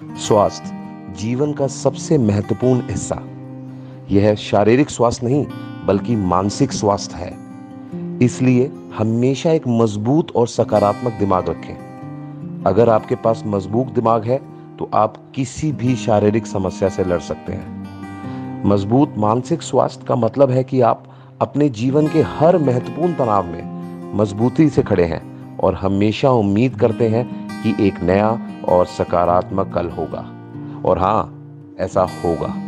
स्वास्थ्य जीवन का सबसे महत्वपूर्ण हिस्सा। यह शारीरिक स्वास्थ्य नहीं, बल्कि मानसिक स्वास्थ्य है। इसलिए हमेशा एक मज़बूत और सकारात्मक दिमाग रखें। अगर आपके पास मज़बूत दिमाग है तो आप किसी भी शारीरिक समस्या से लड़ सकते हैं। मज़बूत मानसिक स्वास्थ्य का मतलब है कि आप अपने जीवन के हर महत्वपूर्ण तनाव में मजबूती से खड़े हैं और हमेशा उम्मीद करते हैं कि एक नया और सकारात्मक कल होगा। और हाँ ऐसा होगा।